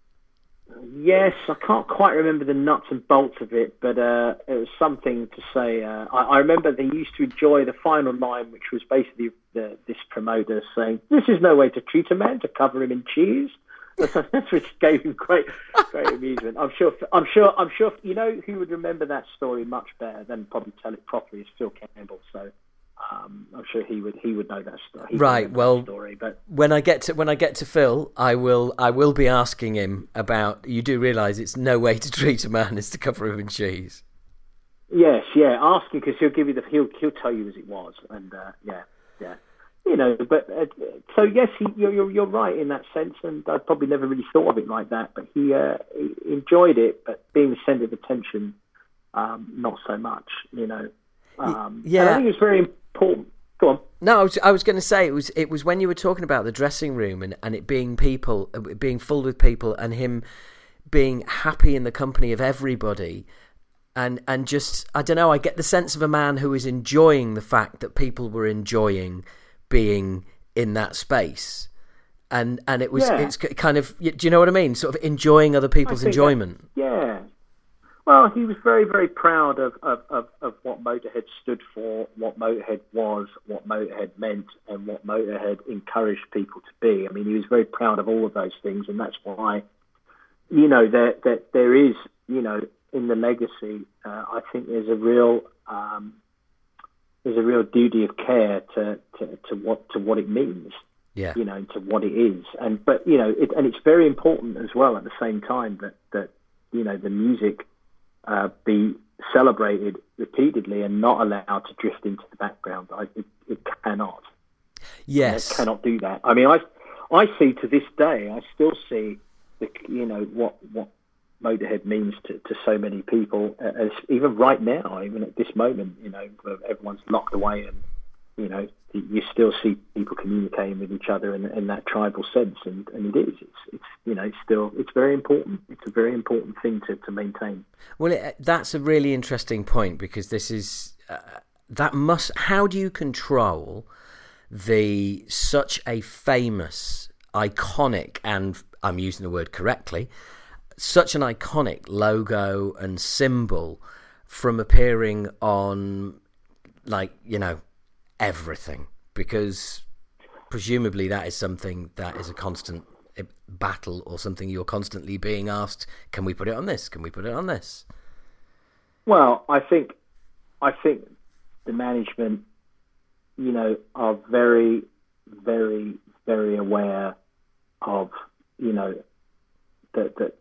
Yes, I can't quite remember the nuts and bolts of it, but uh, it was something to say. Uh, I, I remember they used to enjoy the final line, which was basically the, this promoter saying, "This is no way to treat a man to cover him in cheese." That's (laughs) which gave him great, great amusement. I'm sure. I'm sure. I'm sure. You know who would remember that story much better than probably tell it properly is Phil Campbell. So um, I'm sure he would. He would know that story. Right, well- that story, but when I get to when I get to Phil, I will I will be asking him about. You do realise it's no way to treat a man is to cover him in cheese. Yes, yeah. Ask him because he'll give you the he'll he'll tell you as it was, and uh, yeah, yeah. You know, but uh, so yes, he, you're, you're you're right in that sense, and I probably never really thought of it like that. But he, uh, he enjoyed it, but being the centre of attention, um, not so much. You know, um, yeah. And I think it's very important. Go on. No, I was, I was going to say it was it was when you were talking about the dressing room and, and it being people uh, being full with people and him being happy in the company of everybody and and just I don't know I get the sense of a man who is enjoying the fact that people were enjoying being in that space and and it was Yeah. it's kind of do you know what I mean sort of enjoying other people's think that- enjoyment Yeah. Well, he was very, very proud of, of, of, of, what Motorhead stood for, what Motorhead was, what Motorhead meant, and what Motorhead encouraged people to be. I mean, he was very proud of all of those things, and that's why, you know, there, there, there is, you know, in the legacy, uh, I think there's a real um, there's a real duty of care to, to, to what to what it means. Yeah. You know, to what it is, and but you know, it, and it's very important as well at the same time that that you know the music uh, be celebrated repeatedly and not allowed to drift into the background. I, it, it cannot. Yes, it cannot do that. I mean, I I see to this day, I still see the you know what what Motorhead means to, to so many people, as even right now, even at this moment, you know, everyone's locked away and you know, you still see people communicating with each other in, in that tribal sense, and, and it is. It's, it's you know, it's still it's very important. It's a very important thing to, to maintain. Well, it, that's a really interesting point because this is uh, that must. How do you control the such a famous, iconic, and I'm using the word correctly, such an iconic logo and symbol from appearing on, like you know everything because presumably that is something that is a constant eh, battle or something you're constantly being asked can we put it on this? Can we put it on this? Well i think i think the management you know are very very very aware of you know the the,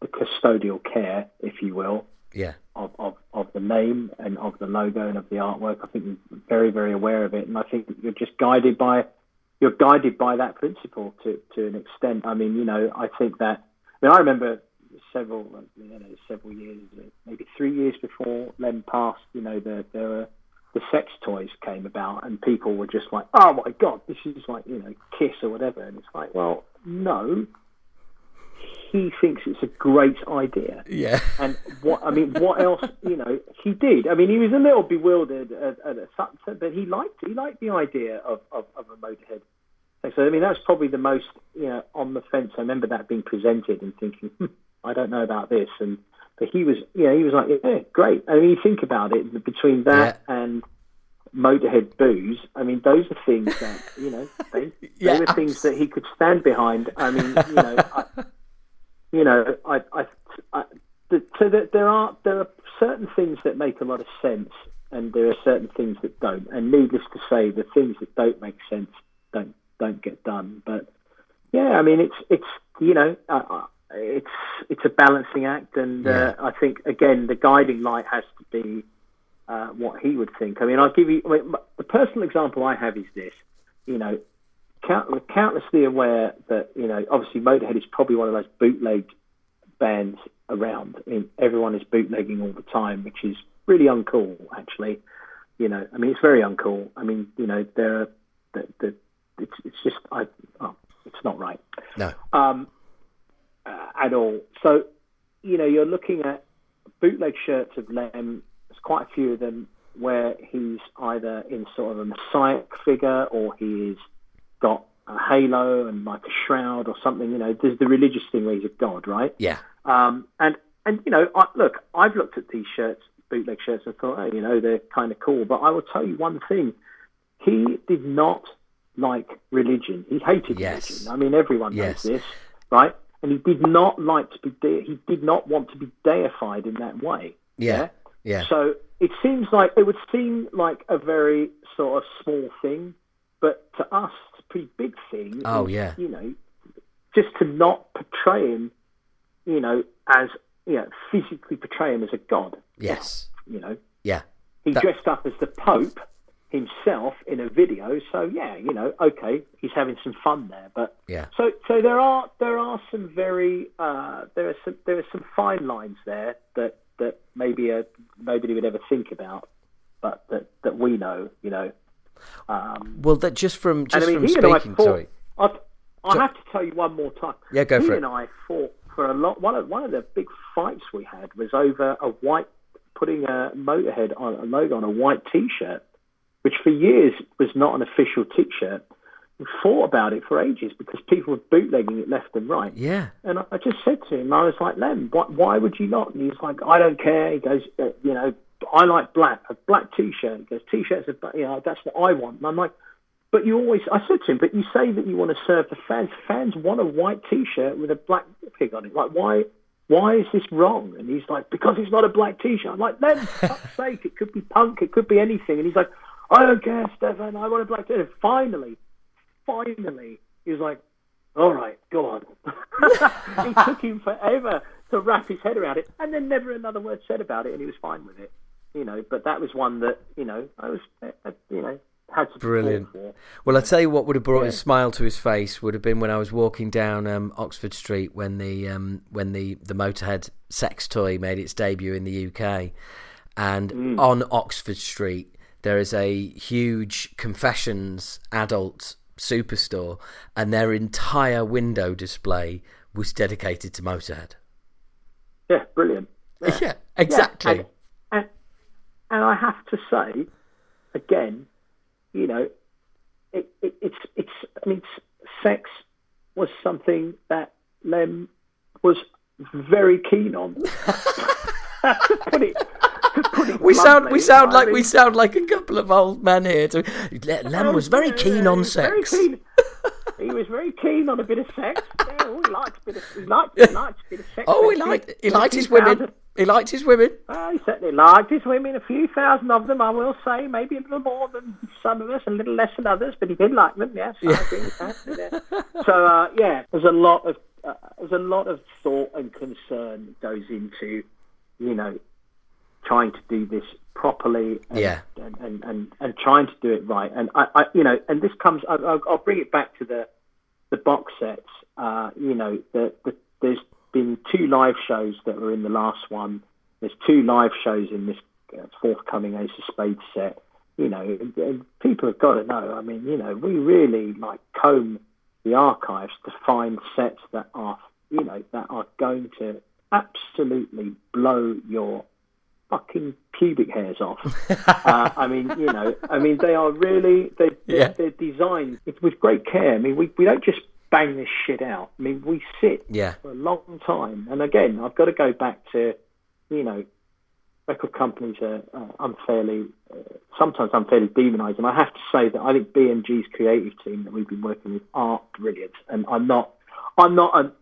the custodial care if you will yeah of, of, of the name and of the logo and of the artwork. I think you're very, very aware of it. And I think you're just guided by you're guided by that principle to, to an extent. I mean, you know, I think that I mean I remember several you know, several years, maybe three years before Lem passed, you know, the the the sex toys came about and people were just like, Oh my god, this is like, you know, kiss or whatever and it's like, Well, no, he thinks it's a great idea. Yeah. And what I mean, what else? You know, he did. I mean, he was a little bewildered at, at a, but he liked he liked the idea of, of, of a motorhead. So I mean, that's probably the most you know on the fence. I remember that being presented and thinking, hmm, I don't know about this. And but he was, you know he was like, yeah, great. I mean, you think about it between that yeah. and Motorhead booze. I mean, those are things that you know they, (laughs) yeah, they were things that he could stand behind. I mean, you know. I, you know, I, I, I so that there are there are certain things that make a lot of sense, and there are certain things that don't. And needless to say, the things that don't make sense don't don't get done. But yeah, I mean, it's it's you know, uh, uh it's it's a balancing act, and uh, yeah. uh, I think again the guiding light has to be uh, what he would think. I mean, I'll give you I mean, the personal example I have is this. You know, count, countlessly aware that you know obviously Motorhead is probably one of those bootleg bands around. I mean, everyone is bootlegging all the time, which is really uncool. Actually, you know, I mean, it's very uncool. I mean, you know, there are the, the it's it's just I oh, it's not right. No. Um, uh, at all. So, you know, you're looking at bootleg shirts of Lem. There's quite a few of them where he's either in sort of a messiah figure or he is got a halo and like a shroud or something. You know, there's the religious thing where he's a god, right? Yeah. Um, and and you know, I, look, I've looked at these shirts, bootleg shirts, and thought, oh, you know, they're kind of cool. But I will tell you one thing: he did not like religion. He hated yes. religion. I mean, everyone yes. knows this, right? And he did not like to be. De- he did not want to be deified in that way. Yeah. Yeah. So it seems like it would seem like a very sort of small thing, but to us, pretty big thing. Oh is, yeah. You know, just to not portray him, you know, as you know, physically portray him as a god. Yes. You know. Yeah. He that... dressed up as the Pope himself in a video, so yeah, you know, okay, he's having some fun there. But yeah. So so there are there are some very uh, there are some there are some fine lines there that that maybe a, nobody would ever think about, but that that we know, you know. Um, well, that just from just I mean, from speaking, fought, sorry. I, I so, have to tell you one more time. Yeah, go he for it. and I fought for a lot. One of one of the big fights we had was over a white putting a Motorhead on a logo on a white T-shirt, which for years was not an official T-shirt. thought about it for ages because people were bootlegging it left and right. Yeah. And I, I just said to him, I was like, Lem, why, why would you not? And he's like, I don't care. He goes, uh, you know, I like black, a black t-shirt. He goes, t-shirts are, you know, that's what I want. And I'm like, but you always, I said to him, but you say that you want to serve the fans. Fans want a white t-shirt with a black pig on it. Like, why? Why is this wrong? And he's like, because it's not a black t-shirt. I'm like, then, fuck's (laughs) sake, it could be punk, it could be anything. And he's like, I don't care, Steffan, I want a black t-shirt. Finally, finally, he was like, all right, go on. (laughs) it took him forever to wrap his head around it, and then never another word said about it, and he was fine with it. You know, but that was one that you know I was, uh, you know, had to Brilliant. Well, I tell you what would have brought Yeah. a smile to his face would have been when I was walking down um, Oxford Street when the um, when the the Motorhead sex toy made its debut in the UK, and Mm. on Oxford Street there is a huge confessions adult superstore, and their entire window display was dedicated to Motorhead. Yeah, brilliant. (laughs) Yeah, exactly. Yeah, and, I have to say, again, you know, it, it, it's it's. I mean, sex was something that Lem was very keen on. (laughs) put it, to put it we sound we sound I like mean, we sound like a couple of old men here. To, Lem oh, was very keen on sex. keen. (laughs) He was very keen on a bit of sex. Yeah, oh, he liked a bit of he liked, he liked a bit of sex. Oh, he liked he liked his women. He liked his women. Uh, he certainly liked his women, a few thousand of them, I will say, maybe a little more than some of us, a little less than others, but he did like them, yes, I agree with that. yeah. So, uh, yeah, there's a lot of uh, there's a lot of thought and concern that goes into, you know, trying to do this properly and, Yeah. and, and, and, and trying to do it right. And I, I you know, and this comes, I, I'll, I'll bring it back to the the box sets. Uh, you know, the, the, there's been two live shows that were in the last one. There's two live shows in this uh, forthcoming Ace of Spades set. You know, people have got to know. I mean, you know, we really like comb the archives to find sets that are, you know, that are going to absolutely blow your fucking pubic hairs off. (laughs) uh, I mean, you know, I mean, they are really they Yeah. they're designed with great care. I mean, we we don't just bang this shit out. I mean, we sit Yeah. for a long time. And again, I've got to go back to, you know, record companies are uh, unfairly, uh, sometimes unfairly demonised. And I have to say that I think BMG's creative team that we've been working with are brilliant. And I'm not, I'm not an,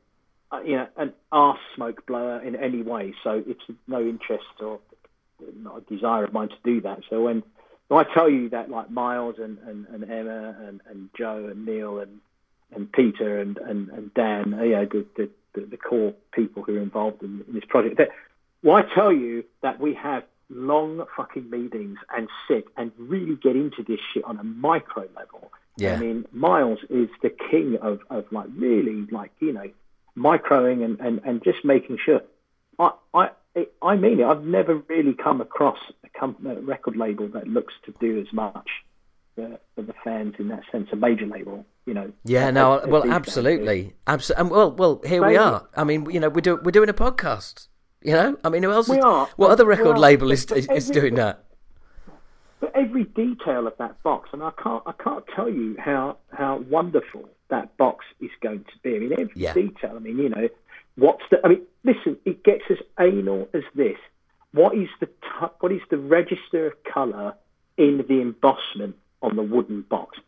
uh, you know, an arse smoke blower in any way. So it's no interest or not a desire of mine to do that. So when, when I tell you that like Miles and, and, and Emma and, and Joe and Neil and and Peter and, and, and Dan, yeah, the, the, the, core people who are involved in, in this project. That, well, tell you that we have long fucking meetings and sit and really get into this shit on a micro level. Yeah. I mean, Miles is the king of, of like really like, you know, microing and, and, and just making sure. I, I, I mean it. I've never really come across a, company, a record label that looks to do as much for, for the fans in that sense, a major label, you know. Yeah, no, as well, these guys do. absolutely, absolutely. Well, well, here we are. I mean, you know, we're doing we're doing a podcast. You know, I mean, who else? We is, are. What other record label is is, is doing that? But every detail of that box, and I can't, I can't tell you how how wonderful that box is going to be. I mean, every Yeah. detail. I mean, you know, what's the? I mean, listen, it gets as anal as this. What is the what is the register of color in the embossment on the wooden box?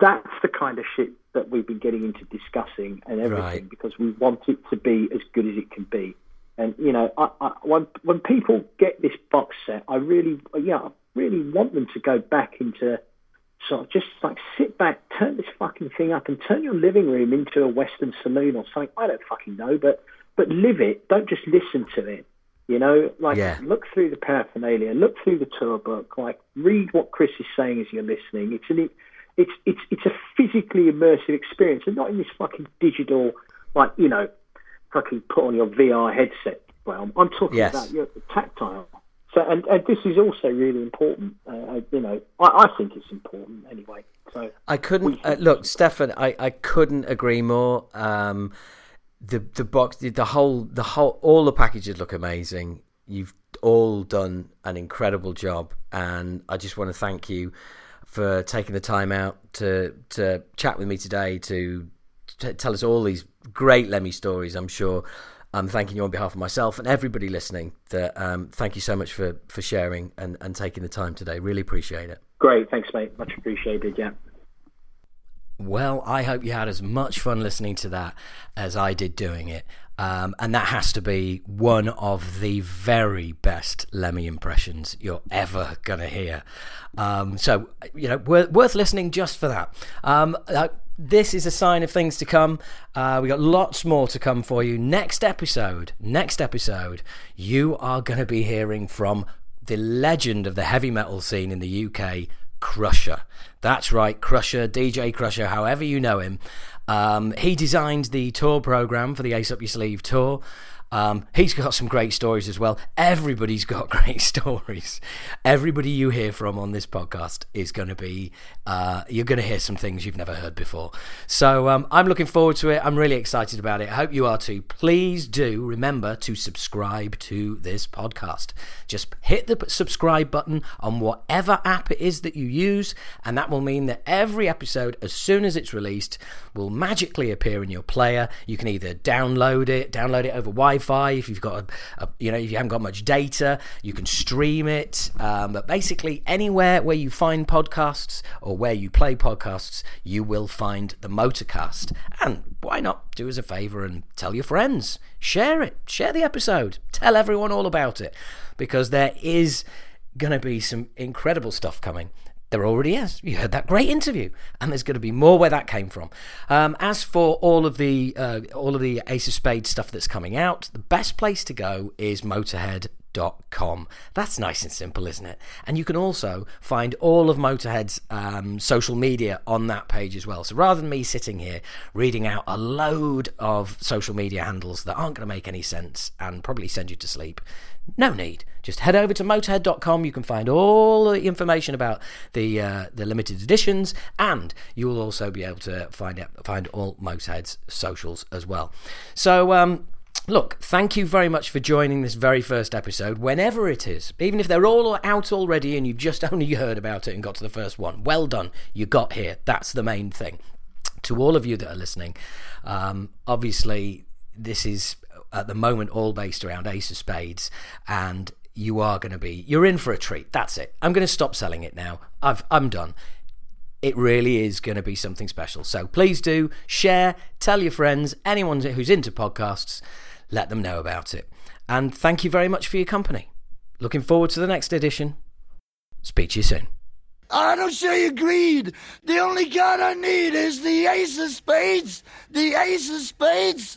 That's the kind of shit that we've been getting into discussing and everything Right. because we want it to be as good as it can be. And you know, I, I, when when people get this box set, I really, yeah, I really want them to go back into sort of just like sit back, turn this fucking thing up, and turn your living room into a Western saloon or something. I don't fucking know, but but live it. Don't just listen to it. You know, like Yeah. look through the paraphernalia, look through the tour book, like read what Chris is saying as you're listening. It's an it's it's it's a physically immersive experience, and not in this fucking digital, like you know, fucking put on your VR headset realm. I'm talking Yes. about your tactile. So, and, and this is also really important. Uh, you know, I, I think it's important anyway. So, I couldn't uh, look, Steffan. I, I couldn't agree more. Um, the the box, the, the whole, the whole, all the packages look amazing. You've all done an incredible job, and I just want to thank you for taking the time out to to chat with me today to, to tell us all these great Lemmy stories. I'm sure I'm thanking you on behalf of myself and everybody listening. That um, thank you so much for for sharing and and taking the time today. Really appreciate it. Great, thanks, mate. Much appreciated. Yeah. Well, I hope you had as much fun listening to that as I did doing it. Um, and that has to be one of the very best Lemmy impressions you're ever going to hear. Um, so, you know, worth, worth listening just for that. Um, uh, this is a sign of things to come. Uh, we got lots more to come for you. Next episode, next episode, you are going to be hearing from the legend of the heavy metal scene in the UK, Crusher. That's right, Crusher, DJ Crusher, however you know him. Um, he designed the tour program for the Ace Up Your Sleeve tour. Um, he's got some great stories as well. Everybody's got (laughs) great stories. Everybody you hear from on this podcast is going to be, uh, you're going to hear some things you've never heard before. So um, I'm looking forward to it. I'm really excited about it. I hope you are too. Please do remember to subscribe to this podcast. Just hit the subscribe button on whatever app it is that you use, and that will mean that every episode, as soon as it's released, will magically appear in your player. You can either download it, download it over Wi Wi-Fi. If you've got a, a, you know, if you haven't got much data, you can stream it. Um, but basically, anywhere where you find podcasts or where you play podcasts, you will find the Motorcast. And why not do us a favour and tell your friends, share it, share the episode, tell everyone all about it, because there is going to be some incredible stuff coming. There already is. You heard that great interview, and there's going to be more where that came from. Um, as for all of the uh, all of the Ace of Spades stuff that's coming out, the best place to go is Motorhead.com. That's nice and simple, isn't it? And you can also find all of Motorhead's um, social media on that page as well. So rather than me sitting here reading out a load of social media handles that aren't going to make any sense and probably send you to sleep, no need. Just head over to motorhead.com. You can find all the information about the uh, the limited editions, and you will also be able to find out, find all Motorhead's socials as well. So. Um, Look, thank you very much for joining this very first episode, whenever it is. Even if they're all out already and you've just (laughs) only heard about it and got to the first one, well done. You got here. That's the main thing. To all of you that are listening, um, obviously, this is at the moment all based around Ace of Spades, and you are going to be you're in for a treat. That's it. I'm going to stop selling it now. I've I'm done. It really is going to be something special. So please do share, tell your friends, anyone who's into podcasts, let them know about it. And thank you very much for your company. Looking forward to the next edition. Speak to you soon. I don't show you greed. The only card I need is the ace of spades. The ace of spades.